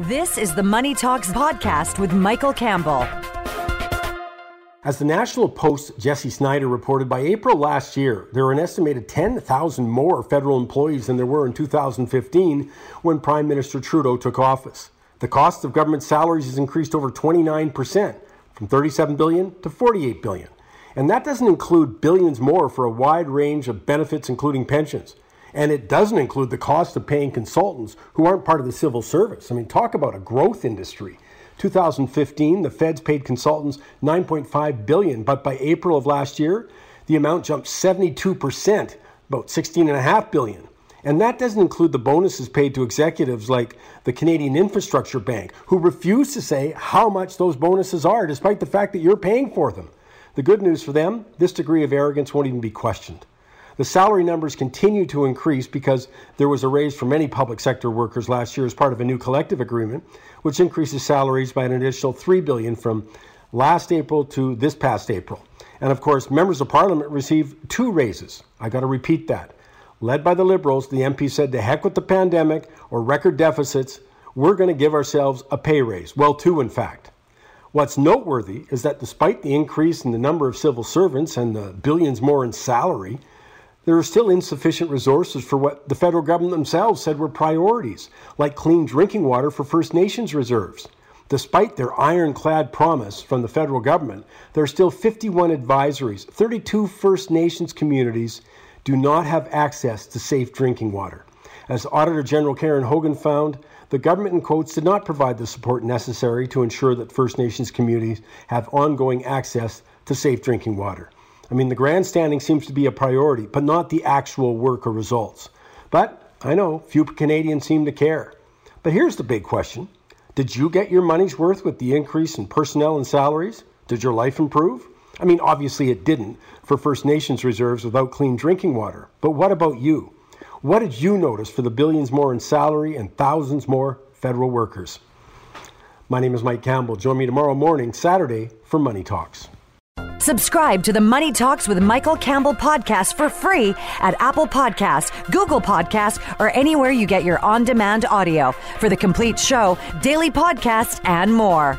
This is the Money Talks podcast with Michael Campbell. As the National Post's Jesse Snyder reported, by April last year, there were an estimated 10,000 more federal employees than there were in 2015 when Prime Minister Trudeau took office. The cost of government salaries has increased over 29%, from 37 billion to 48 billion. And that doesn't include billions more for a wide range of benefits, including pensions. And it doesn't include the cost of paying consultants who aren't part of the civil service. I mean, talk about a growth industry. 2015, the feds paid consultants 9.5 billion, but by April of last year, the amount jumped 72%, about 16.5 billion. And that doesn't include the bonuses paid to executives like the Canadian Infrastructure Bank, who refuse to say how much those bonuses are, despite the fact that you're paying for them. The good news for them, this degree of arrogance won't even be questioned. The salary numbers continue to increase because there was a raise for many public sector workers last year as part of a new collective agreement, which increases salaries by an additional 3 billion from last April to this past April. And of course, members of parliament received two raises. I got to repeat that. Led by the Liberals, the MP said to heck with the pandemic or record deficits, we're going to give ourselves a pay raise. Well, two, in fact. What's noteworthy is that despite the increase in the number of civil servants and the billions more in salary, there are still insufficient resources for what the federal government themselves said were priorities, like clean drinking water for First Nations reserves. Despite their ironclad promise from the federal government, there are still 51 advisories. 32 First Nations communities do not have access to safe drinking water. As Auditor General Karen Hogan found, the government in quotes did not provide the support necessary to ensure that First Nations communities have ongoing access to safe drinking water. I mean, the grandstanding seems to be a priority, but not the actual work or results. But I know few Canadians seem to care. But here's the big question Did you get your money's worth with the increase in personnel and salaries? Did your life improve? I mean, obviously it didn't for First Nations reserves without clean drinking water. But what about you? What did you notice for the billions more in salary and thousands more federal workers? My name is Mike Campbell. Join me tomorrow morning, Saturday, for Money Talks. Subscribe to the Money Talks with Michael Campbell podcast for free at Apple Podcasts, Google Podcasts, or anywhere you get your on demand audio for the complete show, daily podcasts, and more.